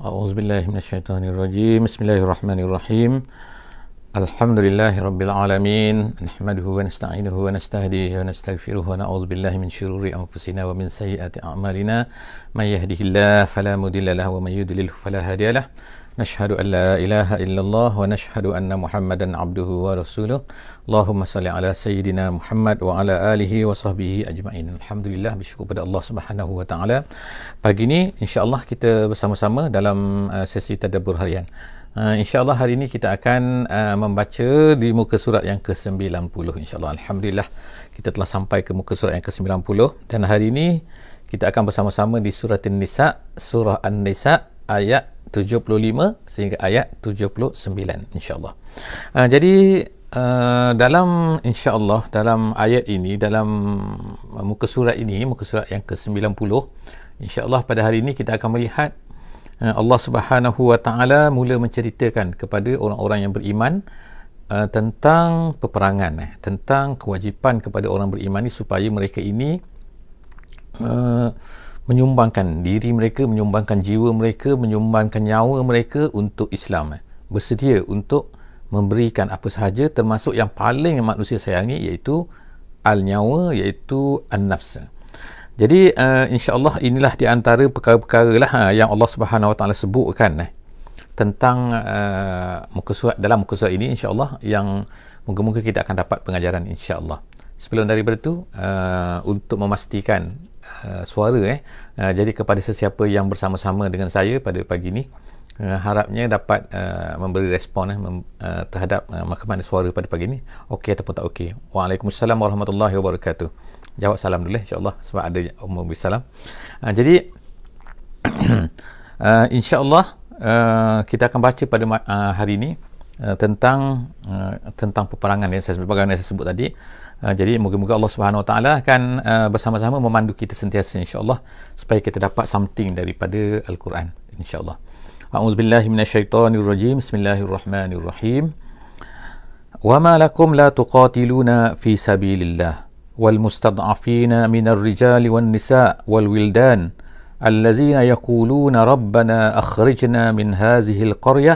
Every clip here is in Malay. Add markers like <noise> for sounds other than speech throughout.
أعوذ بالله من الشيطان الرجيم بسم الله الرحمن الرحيم الحمد لله رب العالمين نحمده ونستعينه ونستهديه ونستغفره ونعوذ بالله من شرور أنفسنا ومن سيئات أعمالنا من يهده الله فلا مضل له ومن يضلل فلا هادي له نشهد أن لا إله إلا الله ونشهد أن محمدا عبده ورسوله اللهم صل على سيدنا محمد وعلى آله وصحبه أجمعين الحمد لله bersyukur pada Allah Subhanahu wa taala pagi ini insyaallah kita bersama-sama dalam uh, sesi tadabbur harian Uh, InsyaAllah hari ini kita akan uh, membaca di muka surat yang ke-90 InsyaAllah Alhamdulillah kita telah sampai ke muka surat yang ke-90 dan hari ini kita akan bersama-sama di surat An-Nisa Surah An-Nisa ayat 75 sehingga ayat 79 insyaallah. Uh, jadi uh, dalam insyaallah dalam ayat ini dalam muka surat ini muka surat yang ke-90 insyaallah pada hari ini kita akan melihat uh, Allah Subhanahu wa taala mula menceritakan kepada orang-orang yang beriman uh, tentang peperangan eh, tentang kewajipan kepada orang beriman ini supaya mereka ini uh, menyumbangkan diri mereka, menyumbangkan jiwa mereka, menyumbangkan nyawa mereka untuk Islam. Eh. Bersedia untuk memberikan apa sahaja termasuk yang paling manusia sayangi iaitu al-nyawa iaitu an-nafs. Jadi uh, insya-Allah inilah di antara perkara-perkara lah uh, yang Allah Subhanahu Wa Taala sebutkan eh, tentang uh, muka surat dalam muka surat ini insya-Allah yang moga-moga kita akan dapat pengajaran insya-Allah. Sebelum daripada itu uh, untuk memastikan uh, suara eh. Uh, jadi kepada sesiapa yang bersama-sama dengan saya pada pagi ini uh, harapnya dapat uh, memberi respon eh, mem, uh, terhadap uh, mana suara pada pagi ini. Okey ataupun tak okey. Waalaikumsalam warahmatullahi wabarakatuh. Jawab salam dulu eh, insya-Allah sebab ada umur salam. Uh, jadi uh, <clears throat> insya-Allah uh, kita akan baca pada uh, hari ini uh, tentang uh, tentang peperangan yang saya sebut, yang saya sebut tadi Uh, jadi moga-moga Allah Subhanahu Wa Taala akan uh, bersama-sama memandu kita sentiasa insya-Allah supaya kita dapat something daripada Al-Quran insya-Allah. A'udzubillahi minasyaitonirrajim. Bismillahirrahmanirrahim. وما لكم لا تقاتلون في سبيل الله والمستضعفين من الرجال والنساء والولدان الذين يقولون ربنا أخرجنا من هذه القرية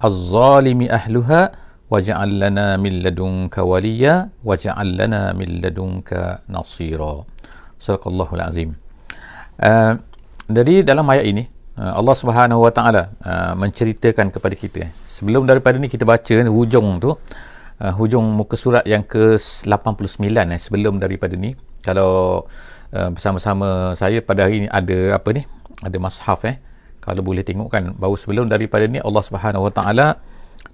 az-zalimi ahluha وجعل lana min ladunka waliya وجعل lana min ladunka nasira. صدق azim. Uh, jadi dalam ayat ini eh, Allah Subhanahu Wa Taala eh, menceritakan kepada kita sebelum daripada ni kita baca hujung tu hujung muka surat yang ke 89 eh, sebelum daripada ni kalau bersama-sama saya pada hari ini ada apa ni ada mushaf eh kalau boleh tengok kan bahawa sebelum daripada ni Allah Subhanahu wa taala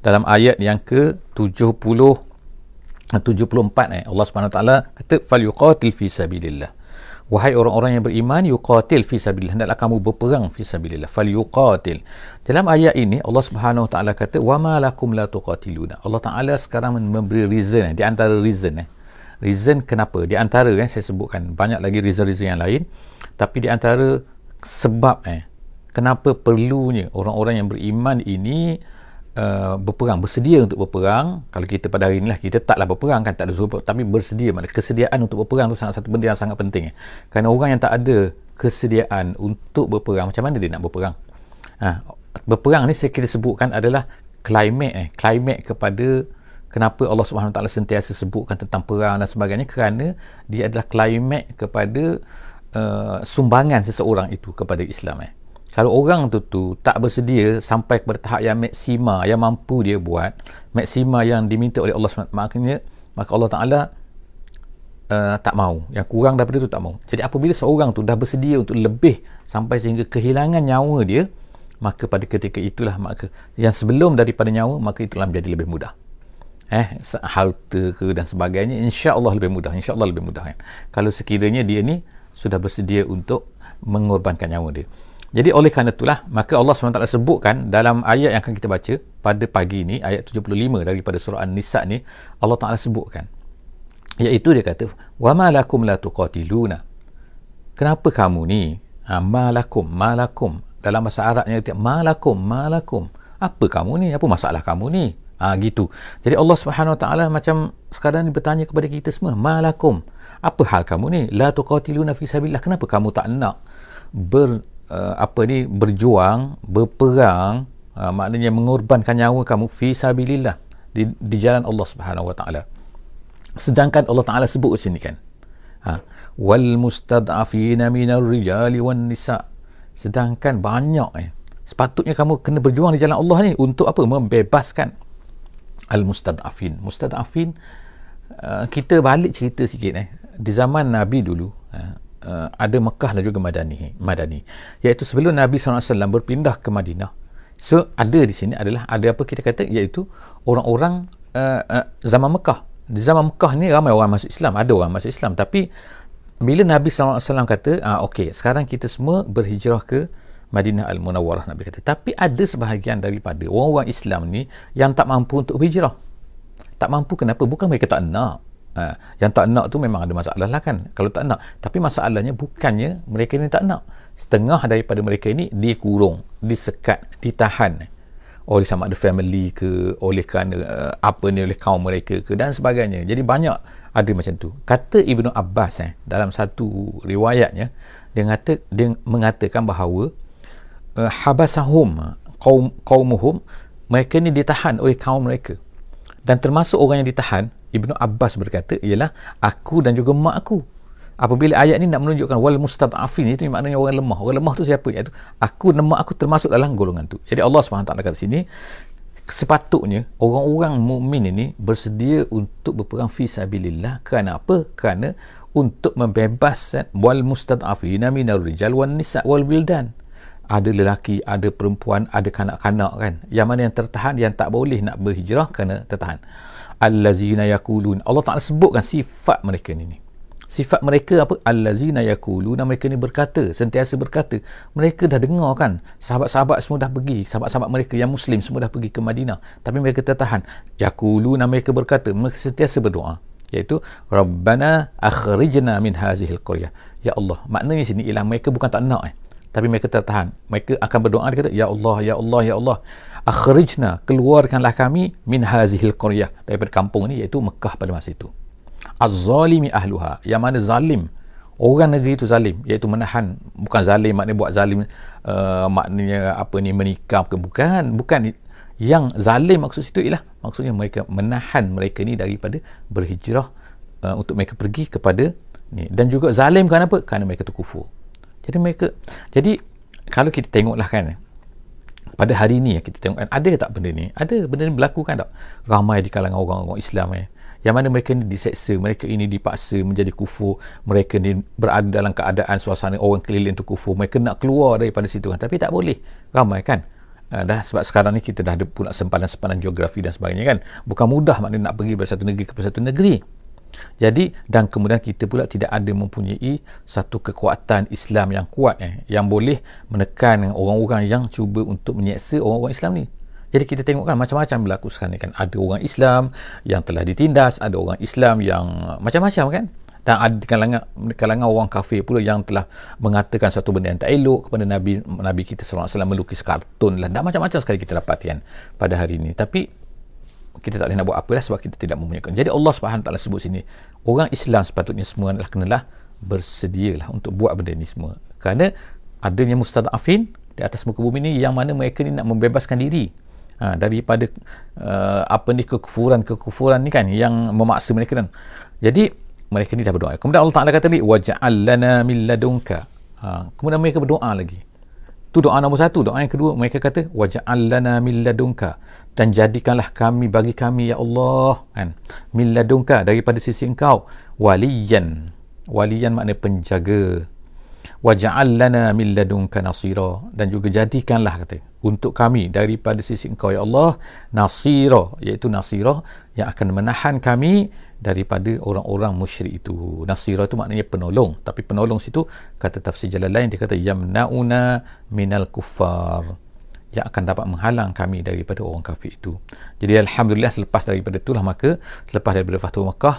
dalam ayat yang ke 70 74 eh Allah Subhanahu taala kata fal yuqatil fi sabilillah. Wahai orang-orang yang beriman yuqatil fi sabilillah. Hendaklah kamu berperang fi sabilillah. Fal yuqatil dalam ayat ini Allah Subhanahu taala kata wa ma lakum la tuqatiluna. Allah taala sekarang memberi reason eh, di antara reason eh. Reason kenapa? Di antara eh saya sebutkan banyak lagi reason-reason yang lain. Tapi di antara sebab eh kenapa perlunya orang-orang yang beriman ini Uh, berperang bersedia untuk berperang? Kalau kita pada hari inilah kita taklah berperang kan tak ada suruh tapi bersedia. Maknanya kesediaan untuk berperang tu sangat satu benda yang sangat penting eh. kerana orang yang tak ada kesediaan untuk berperang macam mana dia nak berperang? Ha, berperang ni saya kira sebutkan adalah climate eh climate kepada kenapa Allah Subhanahu taala sentiasa sebutkan tentang perang dan sebagainya kerana dia adalah climate kepada uh, sumbangan seseorang itu kepada Islam eh kalau orang tu tu tak bersedia sampai kepada tahap yang maksima yang mampu dia buat maksima yang diminta oleh Allah SWT maknanya maka Allah Ta'ala uh, tak mau. Yang kurang daripada itu tak mau. Jadi apabila seorang tu dah bersedia untuk lebih sampai sehingga kehilangan nyawa dia maka pada ketika itulah maka yang sebelum daripada nyawa maka itulah menjadi lebih mudah. Eh harta ke dan sebagainya insya-Allah lebih mudah insya-Allah lebih mudah kan. Kalau sekiranya dia ni sudah bersedia untuk mengorbankan nyawa dia jadi oleh kerana itulah maka Allah SWT sebutkan dalam ayat yang akan kita baca pada pagi ini ayat 75 daripada surah An-Nisa ni Allah Taala sebutkan. Iaitu dia kata wa malakum la tuqatiluna. Kenapa kamu ni? Ha, malakum malakum dalam bahasa Arabnya dia malakum malakum apa kamu ni? Apa masalah kamu ni? Ha, gitu. Jadi Allah Subhanahu Wa Taala macam sekarang ni bertanya kepada kita semua malakum apa hal kamu ni? La tuqatiluna fi sabilillah. Kenapa kamu tak nak ber uh, apa ni? Berjuang berperang uh, maknanya mengorbankan nyawa kamu fi sabilillah di, di jalan Allah Subhanahu wa taala. Sedangkan Allah taala sebut sini kan? Ha. Wal mustad'afina minar rijali wan nisa. Sedangkan banyak eh sepatutnya kamu kena berjuang di jalan Allah ni untuk apa? Membebaskan al mustad'afin. Mustad'afin uh, kita balik cerita sikit eh. Di zaman nabi dulu uh, uh, ada Mekah dan juga Madani Madani. Iaitu sebelum Nabi SAW berpindah ke Madinah. So ada di sini adalah ada apa kita kata? Iaitu orang-orang uh, uh, zaman Mekah. Di zaman Mekah ni ramai orang masuk Islam ada orang masuk Islam. Tapi bila Nabi SAW kata ah, ok sekarang kita semua berhijrah ke Madinah Al-Munawwarah Nabi kata. Tapi ada sebahagian daripada orang-orang Islam ni yang tak mampu untuk berhijrah. Tak mampu kenapa? Bukan mereka tak nak Ha, yang tak nak tu memang ada masalah lah kan. Kalau tak nak tapi masalahnya bukannya mereka ni tak nak. Setengah daripada mereka ini dikurung disekat ditahan oleh sama ada family ke oleh kerana uh, apa ni oleh kaum mereka ke dan sebagainya. Jadi banyak ada macam tu. Kata Ibnu Abbas eh dalam satu riwayatnya dia kata dia mengatakan bahawa uh, habasahum kaum kaumuhum mereka ni ditahan oleh kaum mereka. Dan termasuk orang yang ditahan Ibnu Abbas berkata ialah aku dan juga mak aku. Apabila ayat ni nak menunjukkan wal mustad'afin itu maknanya orang lemah. Orang lemah tu siapa? Iaitu aku dan mak aku termasuk dalam golongan tu. Jadi Allah SWT kata sini sepatutnya orang-orang mukmin ini bersedia untuk berperang fi sabilillah. Kerana apa? Kerana untuk membebaskan wal mustad'afin minar rijal wan nisa wal wildan ada lelaki, ada perempuan, ada kanak-kanak kan. Yang mana yang tertahan, yang tak boleh nak berhijrah kerana tertahan. Allazina yakulun. Allah Taala sebutkan sifat mereka ni sifat mereka apa? Allazina yakulun mereka ni berkata sentiasa berkata. Mereka dah dengar kan? Sahabat-sahabat semua dah pergi. Sahabat-sahabat mereka yang muslim semua dah pergi ke Madinah. Tapi mereka tertahan. Yakulun mereka berkata mereka sentiasa berdoa. Iaitu rabbana akhrijna min hazihil qaryah. Ya Allah maknanya sini ialah mereka bukan tak nak eh tapi mereka tertahan mereka akan berdoa dia kata ya Allah ya Allah ya Allah akhrijna keluarkanlah kami min hazihil qaryah daripada kampung ni iaitu Mekah pada masa itu. Az-zalimi ahluha yang mana zalim orang negeri itu zalim iaitu menahan bukan zalim maknanya buat zalim uh, maknanya apa ni menikah ke bukan bukan. Yang zalim maksud situ ialah maksudnya mereka menahan mereka ni daripada berhijrah uh, untuk mereka pergi kepada ni. Dan juga zalim kerana apa? Kerana mereka tu kufur jadi mereka jadi kalau kita tengoklah kan pada hari ya kita tengok kan ada tak benda ni? Ada benda ni berlaku kan tak? Ramai di kalangan orang-orang Islam eh. Yang mana mereka ni diseksa mereka ini dipaksa menjadi kufur mereka ni berada dalam keadaan suasana orang keliling tu kufur mereka nak keluar daripada situ kan. Tapi tak boleh. Ramai kan? Uh, dah sebab sekarang ni kita dah ada pula sempadan-sempadan geografi dan sebagainya kan? Bukan mudah maknanya nak pergi dari satu negeri ke satu negeri jadi dan kemudian kita pula tidak ada mempunyai satu kekuatan Islam yang kuat eh, yang boleh menekan orang-orang yang cuba untuk menyeksa orang-orang Islam ni. Jadi kita tengok kan macam-macam berlaku sekarang ni kan. Ada orang Islam yang telah ditindas, ada orang Islam yang macam-macam kan. Dan ada kalangan, kalangan orang kafir pula yang telah mengatakan satu benda yang tak elok kepada Nabi Nabi kita SAW melukis kartun lah. Dan macam-macam sekali kita dapatkan pada hari ini. Tapi kita tak boleh nak buat apalah sebab kita tidak mempunyai jadi Allah SWT sebut sini orang Islam sepatutnya semua adalah kenalah bersedialah untuk buat benda ni semua. Kerana adanya mustadafin di atas muka bumi ni yang mana mereka ni nak membebaskan diri. Ha, daripada uh, apa ni kekufuran-kekufuran ni kan yang memaksa mereka kan. Jadi mereka ni dah berdoa. Kemudian Allah Ta'ala kata ni waja'al lana min ladunka. Ha, kemudian mereka berdoa lagi. Tu doa nombor satu. Doa yang kedua mereka kata waja'al lana min ladunka dan jadikanlah kami bagi kami ya Allah kan min ladunka daripada sisi engkau waliyan. Waliyan makna penjaga. Waj'al lana min ladunka nasira. Dan juga jadikanlah kata untuk kami daripada sisi engkau ya Allah nasira. Iaitu nasira yang akan menahan kami daripada orang-orang musyrik itu. Nasira itu maknanya penolong. Tapi penolong situ kata tafsir jalan lain dia kata yamnauna minal kuffar yang akan dapat menghalang kami daripada orang kafir itu. Jadi alhamdulillah selepas daripada itulah maka selepas daripada Fatu Mekah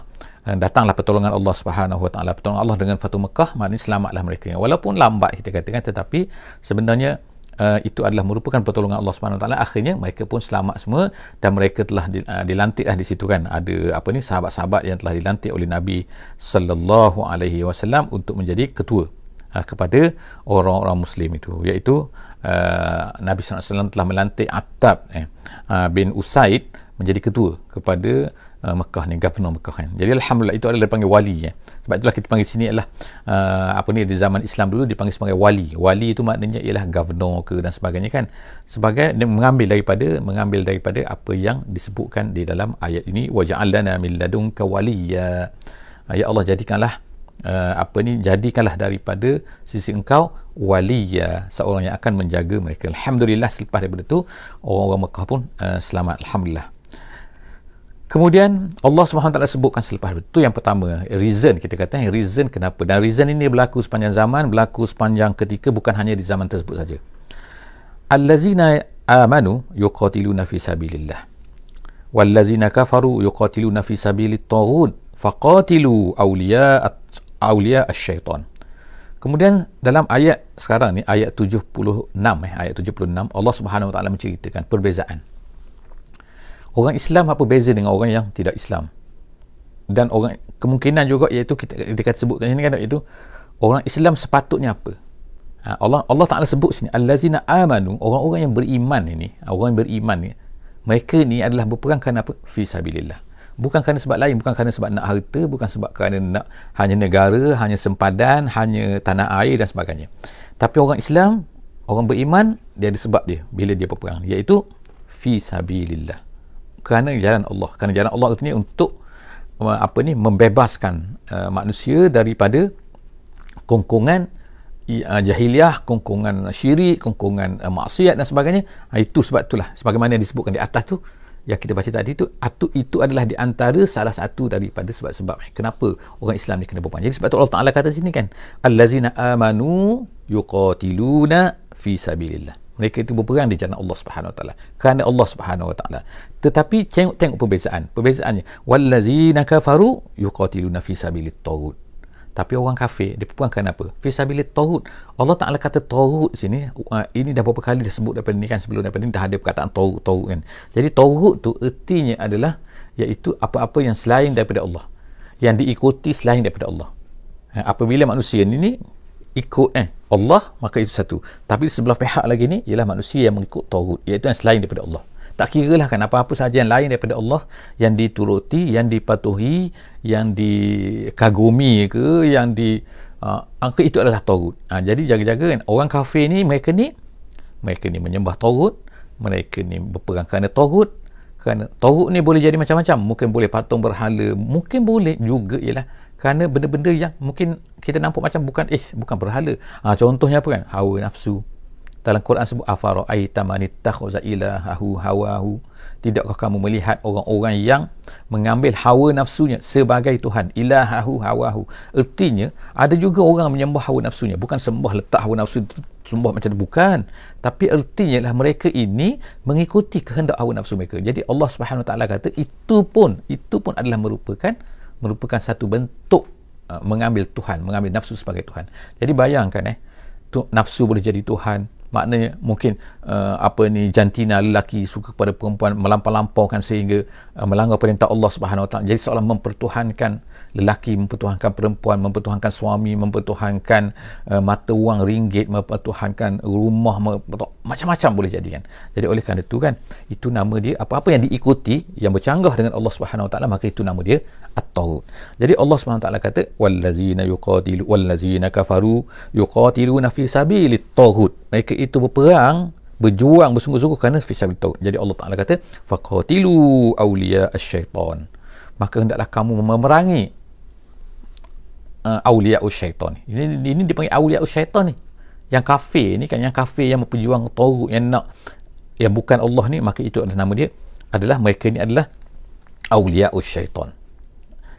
eh, datanglah pertolongan Allah Subhanahu Wa Taala. Pertolongan Allah dengan Fatu Mekah maknanya selamatlah mereka. Walaupun lambat kita katakan tetapi sebenarnya uh, itu adalah merupakan pertolongan Allah Subhanahu Taala. Akhirnya mereka pun selamat semua dan mereka telah di, uh, dilantiklah di situ kan. Ada apa ni sahabat-sahabat yang telah dilantik oleh Nabi sallallahu alaihi wasallam untuk menjadi ketua uh, kepada orang-orang muslim itu iaitu uh, Nabi SAW telah melantik Attab eh, uh, bin Usaid menjadi ketua kepada uh, Mekah ni governor Mekah kan. Jadi alhamdulillah itu adalah dipanggil wali ya. Sebab itulah kita panggil sini adalah uh, apa ni di zaman Islam dulu dipanggil sebagai wali. Wali itu maknanya ialah governor ke dan sebagainya kan. Sebagai dia mengambil daripada mengambil daripada apa yang disebutkan di dalam ayat ini wa ja'alna min ladunka waliya. Ya Allah jadikanlah uh, apa ni jadikanlah daripada sisi engkau waliya seorang yang akan menjaga mereka. Alhamdulillah selepas daripada itu orang-orang Mekah pun uh, selamat. Alhamdulillah. Kemudian Allah SWT sebutkan selepas itu yang pertama reason kita kata reason kenapa. Dan reason ini berlaku sepanjang zaman berlaku sepanjang ketika bukan hanya di zaman tersebut saja. Allazina amanu yuqatiluna fi sabilillah. Wallazina kafaru yuqatiluna fi sabilit taghut. Faqatilu awliya awliya asy-syaitan kemudian dalam ayat sekarang ni ayat 76 eh ayat 76 Allah Subhanahu wa taala menceritakan perbezaan. Orang Islam apa beza dengan orang yang tidak Islam? Dan orang kemungkinan juga iaitu kita kita sebutkan sini kan iaitu orang Islam sepatutnya apa? Ha, Allah Allah Taala sebut sini allazina amanu orang-orang yang beriman ini orang yang beriman ni mereka ni adalah berperang kerana apa? Fi sabilillah bukan kerana sebab lain bukan kerana sebab nak harta bukan sebab kerana nak hanya negara hanya sempadan hanya tanah air dan sebagainya. Tapi orang Islam orang beriman dia ada sebab dia bila dia berperang iaitu fi sabilillah. Kerana jalan Allah. Kerana jalan Allah ni untuk uh, apa ni membebaskan uh, manusia daripada kongkongan uh, jahiliah kongkongan syirik kongkongan uh, maksiat dan sebagainya. Uh, itu sebab itulah. Sebagaimana disebutkan di atas tu yang kita baca tadi tu atu, itu adalah di antara salah satu daripada sebab-sebab. Kenapa orang Islam ni kena berperang jadi sebab tu Allah Taala kata sini kan allazina amanu yuqatiluna fi sabilillah. Mereka itu berperang di jalan Allah Subhanahu Wa Taala kerana Allah Subhanahu Wa Taala. Tetapi tengok tengok perbezaan. Perbezaannya wallazina kafaru yuqatiluna fi sabilit taghut tapi orang kafir dia berperang kerana apa fi sabilit taghut Allah Taala kata taghut sini uh, ini dah beberapa kali disebut daripada ni kan sebelum daripada ni dah ada perkataan taghut taghut kan. Jadi taghut tu ertinya adalah iaitu apa-apa yang selain daripada Allah. Yang diikuti selain daripada Allah. Ha, apabila manusia ni ikut eh Allah maka itu satu. Tapi sebelah pihak lagi ni ialah manusia yang mengikut Tauhid iaitu yang selain daripada Allah tak kira lah kan apa-apa sahaja yang lain daripada Allah yang dituruti yang dipatuhi yang dikagumi ke yang di uh, angka itu adalah Tauhid ha, jadi jaga-jaga kan orang kafir ni mereka ni mereka ni menyembah Tauhid mereka ni berperang kerana Tauhid kerana Tauhid ni boleh jadi macam-macam. Mungkin boleh patung berhala mungkin boleh juga ialah kerana benda-benda yang mungkin kita nampak macam bukan eh bukan berhala. Ha, contohnya apa kan? Hawa nafsu dalam Quran sebut afara aita man ittakhaza ilahahu hawahu. Tidakkah kamu melihat orang-orang yang mengambil hawa nafsunya sebagai tuhan? Ilahahu hawahu. Ertinya ada juga orang menyembah hawa nafsunya. Bukan sembah letak hawa nafsu sembah macam tu bukan. Tapi ertinya lah mereka ini mengikuti kehendak hawa nafsu mereka. Jadi Allah Subhanahu Taala kata itu pun itu pun adalah merupakan merupakan satu bentuk uh, mengambil Tuhan, mengambil nafsu sebagai Tuhan. Jadi bayangkan eh, tu, nafsu boleh jadi Tuhan. Maknanya mungkin uh, apa ni jantina lelaki suka kepada perempuan melampau-lampaukan sehingga uh, melanggar perintah Allah Subhanahu Wa Taala. Jadi seolah mempertuhankan lelaki mempertuhankan perempuan mempertuhankan suami mempertuhankan uh, mata wang ringgit mempertuhankan rumah macam-macam boleh jadi kan jadi oleh kerana itu kan itu nama dia apa-apa yang diikuti yang bercanggah dengan Allah Subhanahu Wa Taala maka itu nama dia at-taghut jadi Allah Subhanahu Wa Taala kata wallazina yuqatilu wallazina kafaru yuqatiluna fi sabilit taghut mereka itu berperang berjuang bersungguh-sungguh kerana fi sabilit taghut jadi Allah Taala kata faqatilu awliya asy-syaitan maka hendaklah kamu memerangi uh, awliya syaitan. Ini, ini dipanggil awliya syaitan ni. Yang kafir ni kan yang kafir yang berjuang taurut yang nak yang bukan Allah ni maka itu adalah nama dia adalah mereka ni adalah awliya syaitan.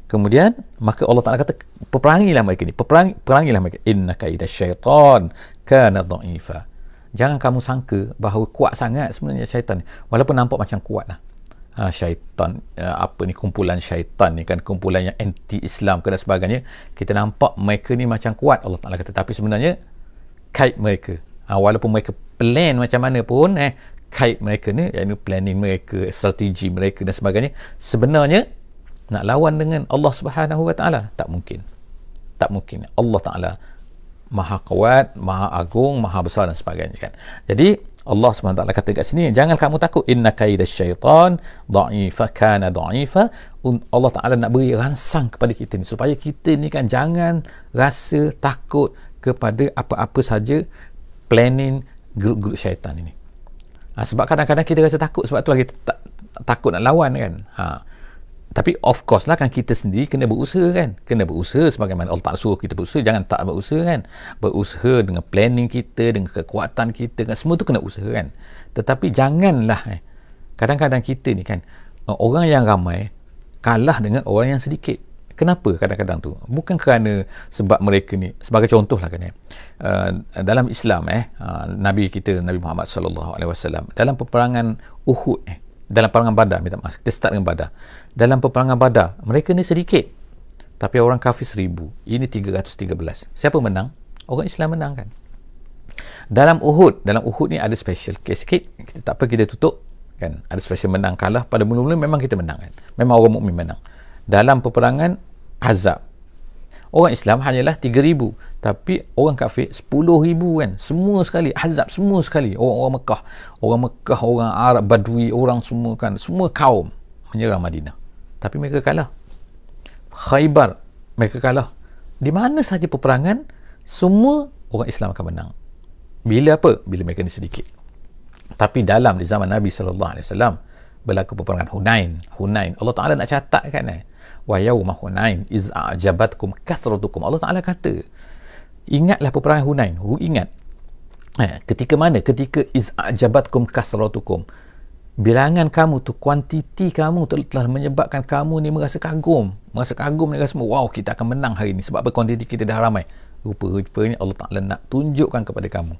Kemudian maka Allah Ta'ala kata peperangilah mereka ni peperangi, peperangilah mereka. Inna kaida syaitan kana dha'ifa. Jangan kamu sangka bahawa kuat sangat sebenarnya syaitan ni. Walaupun nampak macam kuat lah uh, syaitan uh, apa ni kumpulan syaitan ni kan kumpulan yang anti Islam dan sebagainya kita nampak mereka ni macam kuat Allah Taala kata. Tapi sebenarnya kait mereka. Uh, walaupun mereka plan macam mana pun eh kait mereka ni iaitu planning mereka strategi mereka dan sebagainya sebenarnya nak lawan dengan Allah Subhanahu Wa Taala tak mungkin. Tak mungkin. Allah Taala maha kuat maha agung maha besar dan sebagainya kan. Jadi Allah SWT kata kat sini jangan kamu takut. Inna kaida syaitan da'ifa kana da'ifa. Allah Ta'ala nak beri rangsang kepada kita ni supaya kita ni kan jangan rasa takut kepada apa-apa saja planning grup-grup syaitan ini. Ha, sebab kadang-kadang kita rasa takut sebab tu lagi tak, takut nak lawan kan. Ha, tapi of course lah kan kita sendiri kena berusaha kan. Kena berusaha sebagaimana Allah tak suruh kita berusaha jangan tak berusaha kan. Berusaha dengan planning kita dengan kekuatan kita kan. Semua tu kena usaha kan. Tetapi janganlah eh. kadang-kadang kita ni kan orang yang ramai kalah dengan orang yang sedikit. Kenapa kadang-kadang tu? Bukan kerana sebab mereka ni sebagai contoh lah kan eh. uh, dalam Islam eh uh, Nabi kita Nabi Muhammad wasallam dalam peperangan Uhud eh dalam peperangan Badar minta maaf. Kita start dengan Badar. Dalam peperangan Badar mereka ni sedikit. Tapi orang kafir seribu. Ini 313 siapa menang? Orang Islam menang kan? Dalam Uhud dalam Uhud ni ada special case sikit. Kita tak apa kita tutup kan? Ada special menang kalah. Pada mula-mula memang kita menang kan? Memang orang mukmin menang. Dalam peperangan Azab. Orang Islam hanyalah 3000 tapi orang kafir 10000 kan? Semua sekali. Ahzab semua sekali. Orang-orang Mekah. Orang Mekah orang Arab Badui orang semua kan? Semua kaum menyerang Madinah. Tapi mereka kalah. Khaybar mereka kalah. Di mana saja peperangan semua orang Islam akan menang. Bila apa? Bila mereka ni sedikit. Tapi dalam di zaman Nabi sallallahu alaihi wasallam berlaku peperangan Hunain. Hunain. Allah Taala nak catat kan eh? Wa yauma hunain iz a'jabatkum kasratukum. Allah Taala kata ingatlah peperangan Hunain. Hu ingat? Eh, ketika mana? Ketika iz a'jabatkum kasratukum. Bilangan kamu tu kuantiti kamu tu telah menyebabkan kamu ni merasa kagum. Merasa kagum ni semua. Wow kita akan menang hari ni sebab apa? Kuantiti kita dah ramai. Rupa-rupanya Allah Taala nak tunjukkan kepada kamu.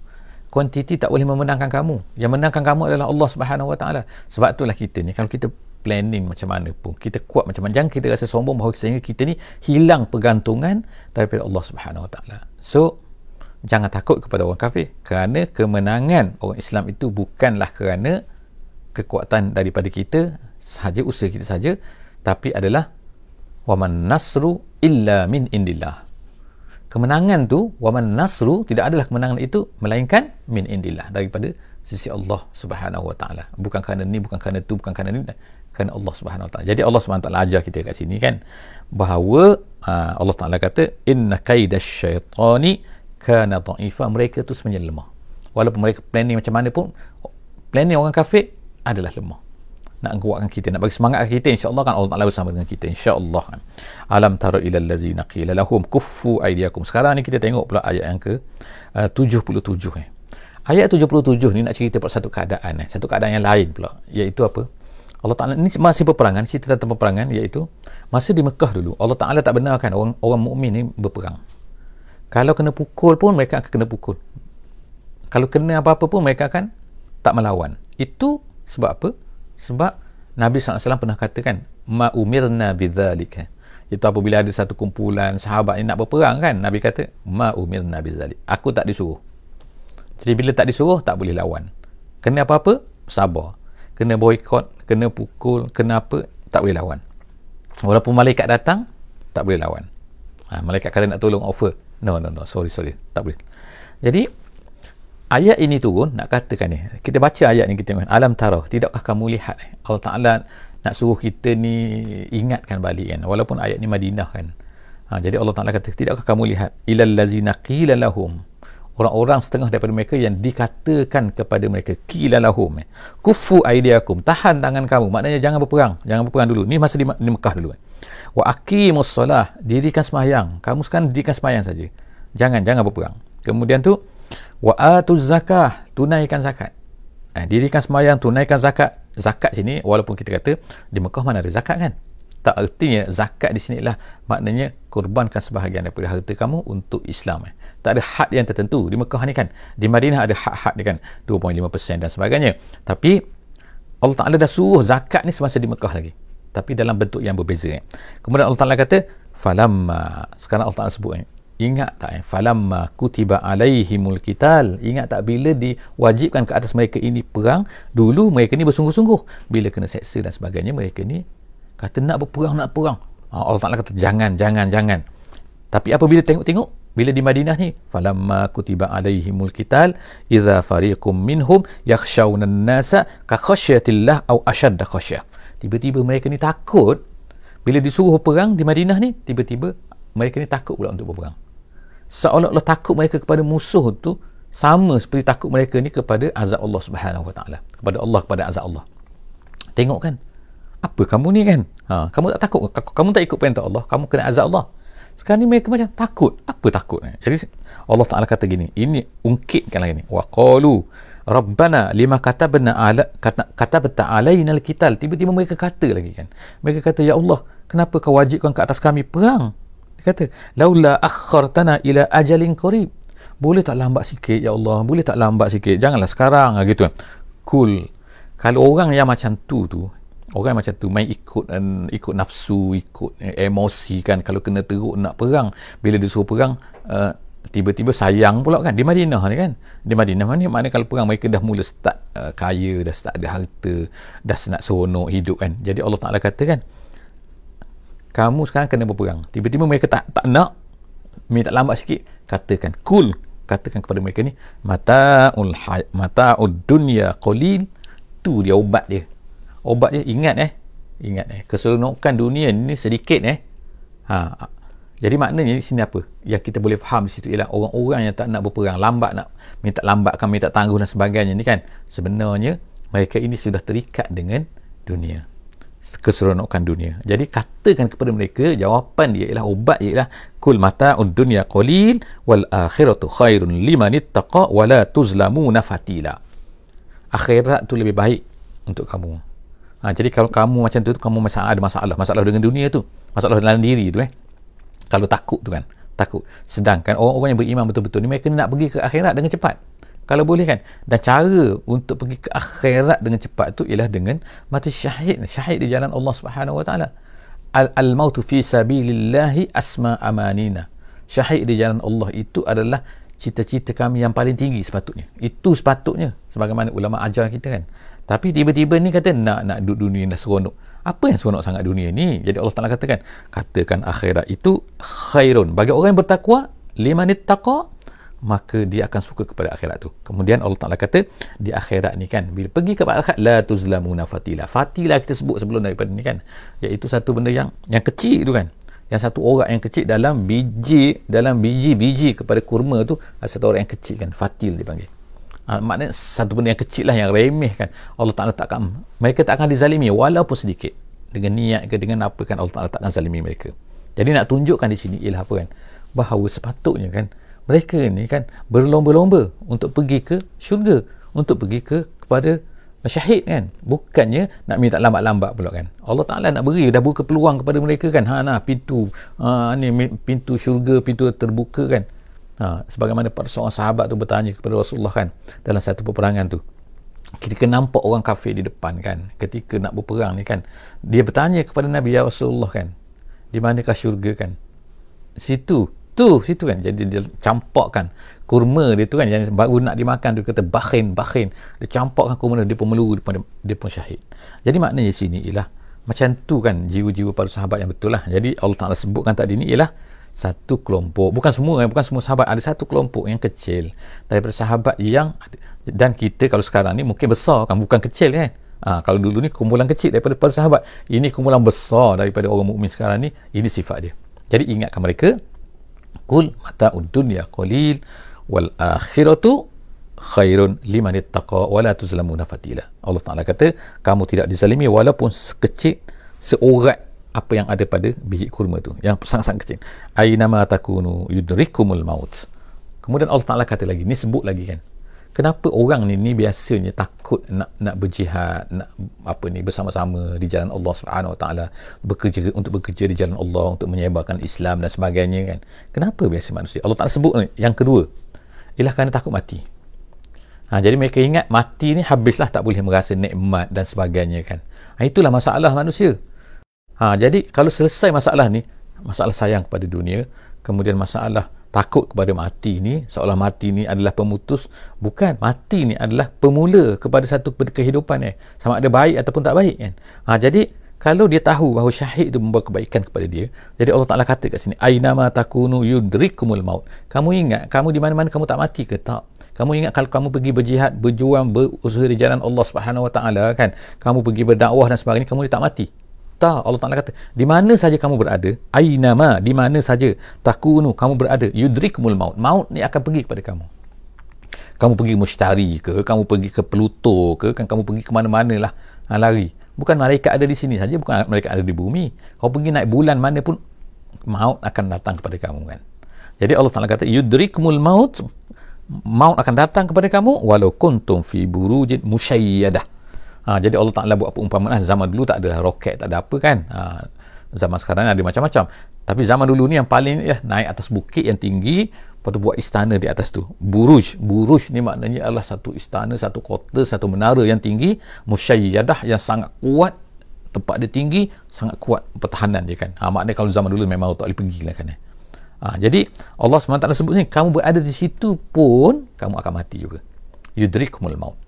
Kuantiti tak boleh memenangkan kamu. Yang menangkan kamu adalah Allah Subhanahu Wa Taala. Sebab itulah kita ni kalau kita planning macam mana pun. Kita kuat macam mana. Jangan kita rasa sombong bahawa sehingga kita ni hilang pergantungan daripada Allah Subhanahu Wa Taala. So jangan takut kepada orang kafir. Kerana kemenangan orang Islam itu bukanlah kerana kekuatan daripada kita sahaja usaha kita saja tapi adalah waman nasru illa min indillah. Kemenangan tu waman nasru tidak adalah kemenangan itu melainkan min indillah daripada sisi Allah Subhanahu wa taala. Bukan kerana ni bukan kerana tu bukan kerana ni kerana Allah Subhanahu Wa Taala. Jadi Allah Subhanahu Wa Taala ajar kita kat sini kan bahawa uh, Allah Taala kata inna kaidasyaitani kana dha'ifa mereka tu sebenarnya lemah. Walaupun mereka planning macam mana pun planning orang kafir adalah lemah. Nak kuatkan kita, nak bagi semangat kita insya-Allah kan Allah Taala bersama dengan kita insya-Allah kan. Alam tara ilal ladzina qila lahum kuffu aydiyakum. Sekarang ni kita tengok pula ayat yang ke uh, 77 eh. Ayat 77 ni nak cerita pasal satu keadaan eh. Satu keadaan yang lain pula iaitu apa? Allah Taala ini masih peperangan cerita tentang peperangan iaitu masa di Mekah dulu Allah Taala tak benarkan orang orang mukmin ni berperang. Kalau kena pukul pun mereka akan kena pukul. Kalau kena apa-apa pun mereka akan tak melawan. Itu sebab apa? Sebab Nabi SAW pernah katakan ma umirna bidzalika. Itu apabila ada satu kumpulan sahabat ni nak berperang kan Nabi kata ma umirna bidzalik. Aku tak disuruh. Jadi bila tak disuruh tak boleh lawan. Kena apa-apa sabar kena boykot kena pukul, kena apa, tak boleh lawan. Walaupun malaikat datang, tak boleh lawan. Ha, malaikat kata nak tolong offer. No, no, no. Sorry, sorry. Tak boleh. Jadi, ayat ini turun, nak katakan ni. Kita baca ayat ni, kita. Alam tarah. Tidakkah kamu lihat? Allah Ta'ala nak suruh kita ni ingatkan balik kan. Walaupun ayat ni Madinah kan. Ha, jadi Allah Ta'ala kata, tidakkah kamu lihat? Ilal lazina qila lahum orang-orang setengah daripada mereka yang dikatakan kepada mereka kilalahum eh. kufu aidiakum tahan tangan kamu. Maknanya jangan berperang jangan berperang dulu. Ni masa di, di Mekah dulu eh. wa aqimus solah dirikan sembahyang. Kamu sekarang dirikan sembahyang saja. Jangan jangan berperang. Kemudian tu wa atuz zakah tunaikan zakat. Eh, dirikan sembahyang tunaikan zakat. Zakat sini walaupun kita kata di Mekah mana ada zakat kan? Tak artinya zakat di sini lah maknanya korbankan sebahagian daripada harta kamu untuk Islam eh. Tak ada had yang tertentu di Mekah ni kan. Di Madinah ada had-had dia kan 2.5% dan sebagainya. Tapi Allah Ta'ala dah suruh zakat ni semasa di Mekah lagi. Tapi dalam bentuk yang berbeza eh. kemudian Allah Ta'ala kata falamma sekarang Allah Ta'ala sebut eh. ingat tak eh? falamma kutiba alaihimul kital ingat tak bila diwajibkan ke atas mereka ini perang? Dulu mereka ni bersungguh-sungguh. Bila kena seksa dan sebagainya mereka ni kata nak berperang nak perang. Ha, Allah Taala kata jangan jangan jangan. Tapi apabila tengok-tengok bila di Madinah ni falamma kutiba alaihimul qital idza fariqum minhum yakhshawna an-nasa ka khashyatillah aw ashadda khasyah tiba-tiba mereka ni takut bila disuruh perang di Madinah ni tiba-tiba mereka ni takut pula untuk berperang. Seolah-olah takut mereka kepada musuh tu sama seperti takut mereka ni kepada azab Allah Subhanahu Wa Taala kepada Allah kepada azab Allah. Tengok kan apa kamu ni kan? Ha, kamu tak takut kamu tak ikut perintah Allah? Kamu kena azab Allah sekarang ni mereka macam takut. Apa takut? Jadi Allah Taala kata gini, ini ungkitkan lagi ni. Wa qalu Rabbana lima katabna ala kata katabta alaina alqital. Tiba-tiba mereka kata lagi kan. Mereka kata ya Allah, kenapa kau wajibkan ke atas kami perang? Dia kata, laula akhartana ila ajalin qarib. Boleh tak lambat sikit ya Allah? Boleh tak lambat sikit? Janganlah sekarang ah, gitu. Cool. Kalau orang yang macam tu tu, orang macam tu main ikut um, ikut nafsu ikut eh, emosi kan. Kalau kena teruk nak perang bila dia suruh perang uh, tiba-tiba sayang pula kan. Di Madinah ni kan? Di Madinah ni maknanya kalau perang mereka dah mula start uh, kaya dah start ada harta dah nak seronok hidup kan. Jadi Allah Ta'ala kata kan kamu sekarang kena berperang. Tiba-tiba mereka tak tak nak minta lambat sikit katakan cool katakan kepada mereka ni mata'ul mata'ud dunya qalil. Tu dia ubat dia obat dia ingat eh? Ingat eh? Keseronokan dunia ni sedikit eh? Ha jadi maknanya di sini apa? Yang kita boleh faham di situ ialah orang-orang yang tak nak berperang lambat nak minta lambatkan minta tangguh dan sebagainya ni kan? Sebenarnya mereka ini sudah terikat dengan dunia. Keseronokan dunia. Jadi katakan kepada mereka jawapan dia ialah obat ialah kul mata dunya qalil wal akhiratu khairun liman ittaqa wala tuzlamuna fatila. Akhirat tu lebih baik untuk kamu Ha, jadi kalau kamu macam tu, kamu masalah ada masalah, masalah dengan dunia tu, masalah dalam diri tu eh. Kalau takut tu kan, takut. Sedangkan orang-orang yang beriman betul-betul ni mereka nak pergi ke akhirat dengan cepat. Kalau boleh kan. Dan cara untuk pergi ke akhirat dengan cepat tu ialah dengan mati syahid, syahid di jalan Allah Subhanahu Wa Taala. Al-mautu fi sabilillahi asma amanina. Syahid di jalan Allah itu adalah cita-cita kami yang paling tinggi sepatutnya. Itu sepatutnya sebagaimana ulama ajar kita kan. Tapi tiba-tiba ni kata nak nak duduk dunia dah seronok. Apa yang seronok sangat dunia ni? Jadi Allah Taala katakan, katakan akhirat itu khairun. Bagi orang yang bertakwa, liman ittaqa, maka dia akan suka kepada akhirat tu. Kemudian Allah Taala kata di akhirat ni kan, bila pergi ke akhirat la tuzlamuna fatila. Fatila kita sebut sebelum daripada ni kan, iaitu satu benda yang yang kecil tu kan. Yang satu orang yang kecil dalam biji dalam biji-biji kepada kurma tu satu orang yang kecil kan fatil dipanggil ha, maknanya satu benda yang kecil lah yang remeh kan. Allah Ta'ala takkan mereka tak akan dizalimi walaupun sedikit. Dengan niat ke dengan apa kan Allah Ta'ala takkan zalimi mereka. Jadi nak tunjukkan di sini ialah apa kan? Bahawa sepatutnya kan mereka ni kan berlomba-lomba untuk pergi ke syurga untuk pergi ke kepada syahid kan. Bukannya nak minta lambat-lambat pula kan. Allah Ta'ala nak beri dah buka peluang kepada mereka kan. Ha nah pintu ha, ni pintu syurga pintu terbuka kan Ha, sebagaimana seorang sahabat tu bertanya kepada Rasulullah kan dalam satu peperangan tu. Ketika nampak orang kafir di depan kan, ketika nak berperang ni kan, dia bertanya kepada Nabi ya Rasulullah kan, di manakah syurga kan? Situ, tu, situ kan. Jadi dia campakkan kurma dia tu kan yang baru nak dimakan tu kata bakhin, bakhin. Dia campakkan kurma dia, pun meluru dia, dia pun syahid. Jadi maknanya sini ialah macam tu kan jiwa-jiwa para sahabat yang betul lah. Jadi Allah Ta'ala sebutkan tadi ni ialah satu kelompok. Bukan semua bukan semua sahabat. Ada satu kelompok yang kecil daripada sahabat yang dan kita kalau sekarang ni mungkin besar kan bukan kecil kan ha, kalau dulu ni kumpulan kecil daripada para sahabat. Ini kumpulan besar daripada orang mukmin sekarang ni ini sifat dia. Jadi ingatkan mereka kul mata dunya qalil wal akhiratu khairun liman ittaqa wala tuzlamuna fatila Allah Taala kata kamu tidak dizalimi walaupun sekecil seorat apa yang ada pada biji kurma tu yang sangat-sangat kecil. Aina ma takunu yudrikumul maut. Kemudian Allah Taala kata lagi ni sebut lagi kan kenapa orang ni ni biasanya takut nak nak berjihad nak apa ni bersama-sama di jalan Allah Subhanahu Wa Taala bekerja untuk bekerja di jalan Allah untuk menyebarkan Islam dan sebagainya kan. Kenapa biasa manusia? Allah Taala sebut ni. Yang kedua ialah kerana takut mati. Ha, jadi mereka ingat mati ni habislah tak boleh merasa nikmat dan sebagainya kan. Ha, itulah masalah manusia Ha, jadi kalau selesai masalah ni, masalah sayang kepada dunia, kemudian masalah takut kepada mati ni, seolah mati ni adalah pemutus, bukan. Mati ni adalah pemula kepada satu kehidupan eh. Sama ada baik ataupun tak baik kan. Ha, jadi kalau dia tahu bahawa syahid itu membawa kebaikan kepada dia jadi Allah Taala kata kat sini ainama takunu yudrikumul maut kamu ingat kamu di mana-mana kamu tak mati ke tak kamu ingat kalau kamu pergi berjihad berjuang berusaha di jalan Allah Subhanahu Wa Taala kan kamu pergi berdakwah dan sebagainya kamu tak mati tak Allah Taala kata di mana saja kamu berada ainama di mana saja takunu kamu berada yudrikumul maut. Maut ni akan pergi kepada kamu. Kamu pergi mustari ke kamu pergi ke Pluto ke kan kamu pergi ke mana-mana lah. Ha, lari. Bukan malaikat ada di sini saja bukan malaikat ada di bumi. Kau pergi naik bulan mana pun maut akan datang kepada kamu kan. Jadi Allah Taala kata yudrikmul maut maut akan datang kepada kamu walau kuntum fi burujin musyayyadah ha, jadi Allah Taala buat perumpamaan zaman dulu tak ada roket tak ada apa kan ha, zaman sekarang ada macam-macam tapi zaman dulu ni yang paling ya naik atas bukit yang tinggi Lepas tu buat istana di atas tu. Buruj. Buruj ni maknanya adalah satu istana, satu kota, satu menara yang tinggi. Musyayyadah yang sangat kuat. Tempat dia tinggi, sangat kuat pertahanan dia kan. Ha, maknanya kalau zaman dulu memang tak boleh pergi lah kan. Eh. Ha, jadi Allah SWT sebut ni, kamu berada di situ pun, kamu akan mati juga. Yudrikumul maut.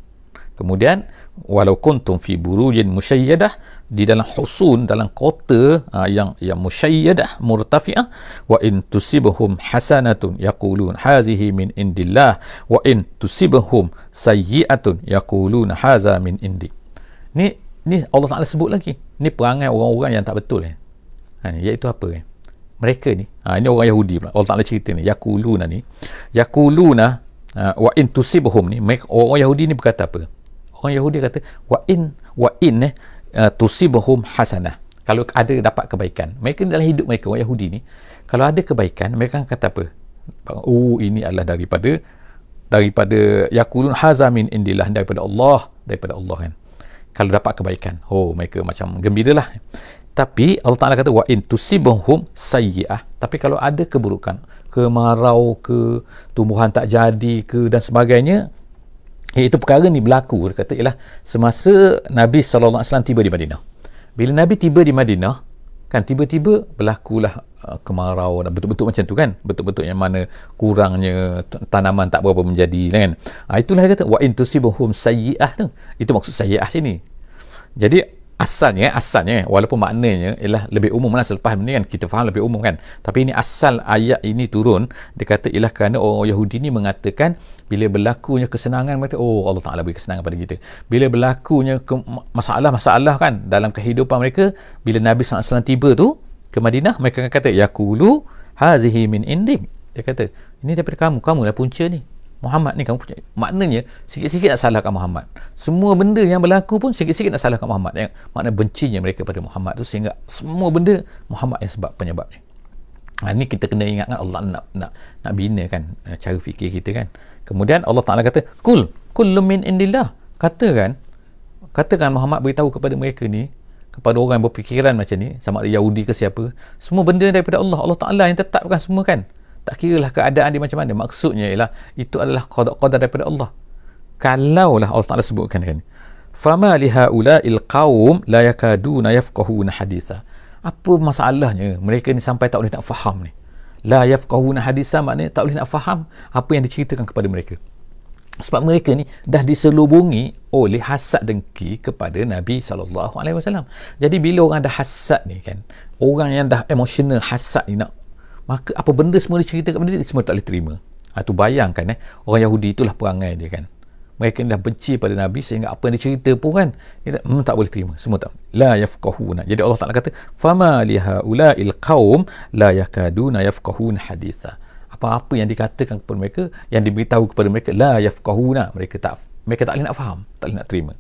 Kemudian walau kuntum fi burujin musyayyadah di dalam husun dalam kota uh, yang yang musyayyadah murtafi'ah wa in tusibhum hasanatun yaqulun hazihi min indillah wa in tusibhum sayyi'atun yaqulun haza min indi. Ni ni Allah Taala sebut lagi. Ni perangai orang-orang yang tak betul eh. Ha, ni, iaitu apa eh? Mereka ni, ha, ini orang Yahudi pula. Allah Taala cerita ni, yaquluna ni. Yaquluna uh, wa in tusibhum ni, mereka, orang Yahudi ni berkata apa? Orang Yahudi kata wa in wa in eh uh, tusibhum hasanah. Kalau ada dapat kebaikan. Mereka dalam hidup mereka orang Yahudi ni kalau ada kebaikan mereka akan kata apa? Oh ini adalah daripada daripada yakulun hazamin indillah daripada Allah daripada Allah kan. Kalau dapat kebaikan oh mereka macam gembiralah. Tapi Allah Taala kata wa in tusibhum sayyi'ah. Tapi kalau ada keburukan kemarau ke tumbuhan tak jadi ke dan sebagainya itu perkara ni berlaku. Dia kata ialah semasa Nabi SAW tiba di Madinah. Bila Nabi tiba di Madinah kan tiba-tiba berlakulah uh, kemarau dan betul-betul macam tu kan? Betul-betul yang mana kurangnya tanaman tak berapa menjadi kan? Ha, itulah dia kata wa in tusibuhum sayyi'ah. Tu itu maksud sayyi'ah sini. Jadi asalnya asalnya walaupun maknanya ialah lebih umum lah selepas ni kan kita faham lebih umum kan. Tapi ini asal ayat ini turun dia kata ialah kerana orang Yahudi ni mengatakan bila berlakunya kesenangan mereka oh Allah Taala beri kesenangan pada kita. Bila berlakunya masalah-masalah kan dalam kehidupan mereka bila Nabi SAW tiba tu ke Madinah mereka akan kata yaqulu hazihi min indik. Dia kata ini daripada kamu kamu lah punca ni Muhammad ni kamu punya. Maknanya sikit-sikit nak salahkan Muhammad. Semua benda yang berlaku pun sikit-sikit nak salahkan Muhammad. Yang makna bencinya mereka pada Muhammad tu sehingga semua benda Muhammad yang sebab penyebabnya. Ha, ni kita kena ingatkan Allah nak nak nak bina kan eh, cara fikir kita kan. Kemudian Allah Taala kata, "Kul kullu min indillah." Katakan katakan Muhammad beritahu kepada mereka ni kepada orang yang berfikiran macam ni sama ada Yahudi ke siapa semua benda daripada Allah. Allah Ta'ala yang tetapkan semua kan tak kira lah keadaan dia macam mana. Maksudnya ialah itu adalah qadar daripada Allah. Kalaulah Allah Ta'ala sebutkan kan fama lihaula'il qawm la yakaduna yafqahuna haditha. Apa masalahnya mereka ni sampai tak boleh nak faham ni? La yafqahuna hadisa maknanya tak boleh nak faham apa yang diceritakan kepada mereka. Sebab mereka ni dah diselubungi oleh hasad dengki kepada Nabi wasallam. Jadi bila orang ada hasad ni kan, orang yang dah emosional hasad ni nak maka apa benda semua diceritakan kepada dia semua tak boleh terima. Ha, tu bayangkan eh, orang Yahudi itulah perangai dia kan. Mereka dah benci pada Nabi sehingga apa yang dicerita pun kan kita hmm, tak boleh terima. Semua tak la yafqahuna. Jadi Allah Taala kata fama lihaula'il qaum la yakaduna yafqahuna haditha. Apa-apa yang dikatakan kepada mereka yang diberitahu kepada mereka la yafqahuna. Mereka tak mereka tak boleh nak faham tak boleh nak terima.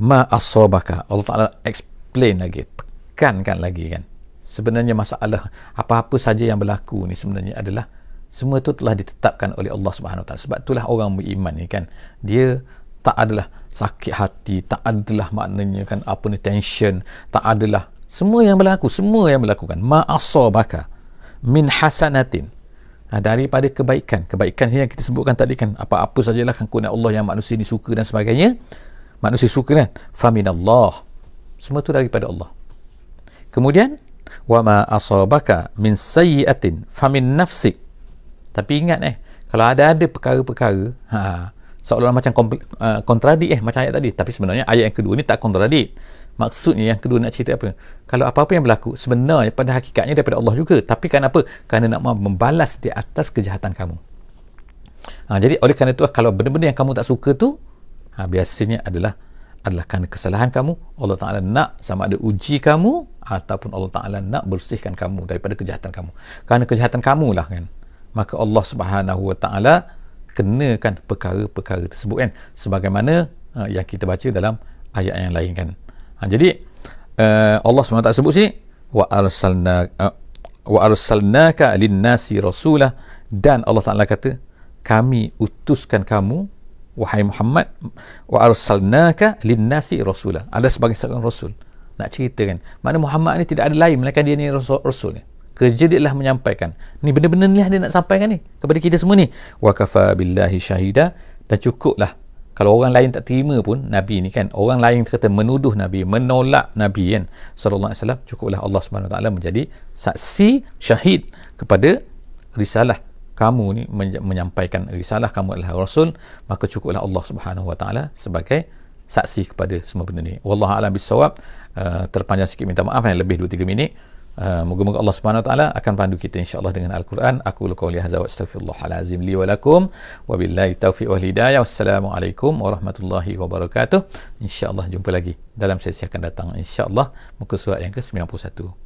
Ma asabaka. Allah Taala explain lagi tekankan lagi kan sebenarnya masalah apa-apa saja yang berlaku ni sebenarnya adalah semua itu telah ditetapkan oleh Allah Subhanahu Taala. Sebab itulah orang beriman ni kan dia tak adalah sakit hati tak adalah maknanya kan apa ni tension tak adalah semua yang berlaku semua yang melakukan ma'asabaka min hasanatin. Ha, daripada kebaikan kebaikan yang kita sebutkan tadi kan apa-apa sajalah kan kurnia Allah yang manusia ni suka dan sebagainya manusia suka kan? Faminallah. Semua itu daripada Allah. Kemudian wa ma asabaka min sayyi'atin famin nafsik. Tapi ingat eh, kalau ada-ada perkara-perkara, ha, seolah-olah macam uh, kontradik eh, macam ayat tadi. Tapi sebenarnya ayat yang kedua ni tak kontradik. maksudnya yang kedua nak cerita apa? Kalau apa-apa yang berlaku sebenarnya pada hakikatnya daripada Allah juga. Tapi kan apa? Kerana nak membalas di atas kejahatan kamu. Ha, jadi oleh kerana itu kalau benda-benda yang kamu tak suka tu ha, biasanya adalah adalah kerana kesalahan kamu Allah Ta'ala nak sama ada uji kamu ataupun Allah Ta'ala nak bersihkan kamu daripada kejahatan kamu. Kerana kejahatan kamu lah kan. Maka Allah Subhanahu Wa Ta'ala kenakan perkara-perkara tersebut kan. Sebagaimana uh, yang kita baca dalam ayat yang lain kan. Ha, jadi uh, Allah SWT sebut sini wa arsalna uh, wa arsalnaka lin-nasi rasulah. Dan Allah Ta'ala kata kami utuskan kamu wahai Muhammad wa arsalnaka linnasi rasula. Ada sebagai seorang rasul. Nak ceritakan mana Muhammad ni tidak ada lain melainkan dia ni rasul, rasul ni. Kerja dia lah menyampaikan. Ni benda-benda ni lah dia nak sampaikan ni kepada kita semua ni. Wa kafa billahi syahida. Dan cukuplah kalau orang lain tak terima pun Nabi ni kan orang lain kata menuduh Nabi menolak Nabi kan. Sallallahu alaihi wasallam cukuplah Allah Subhanahu taala menjadi saksi syahid kepada risalah kamu ni menyampaikan risalah kamu adalah rasul maka cukuplah Allah Subhanahu wa taala sebagai saksi kepada semua benda ni. Wallahu alam bisawab uh, terpanjang sikit minta maaf yang lebih 2 3 minit. Uh, moga-moga Allah Subhanahu wa taala akan pandu kita insyaallah dengan al-Quran. Aku qauli hadza wa astaghfirullahalazim li wa lakum. Wa billahi taufiq wal hidayah. Wassalamualaikum warahmatullahi wabarakatuh. Insyaallah jumpa lagi dalam sesi akan datang insyaallah. Muka surat yang ke-91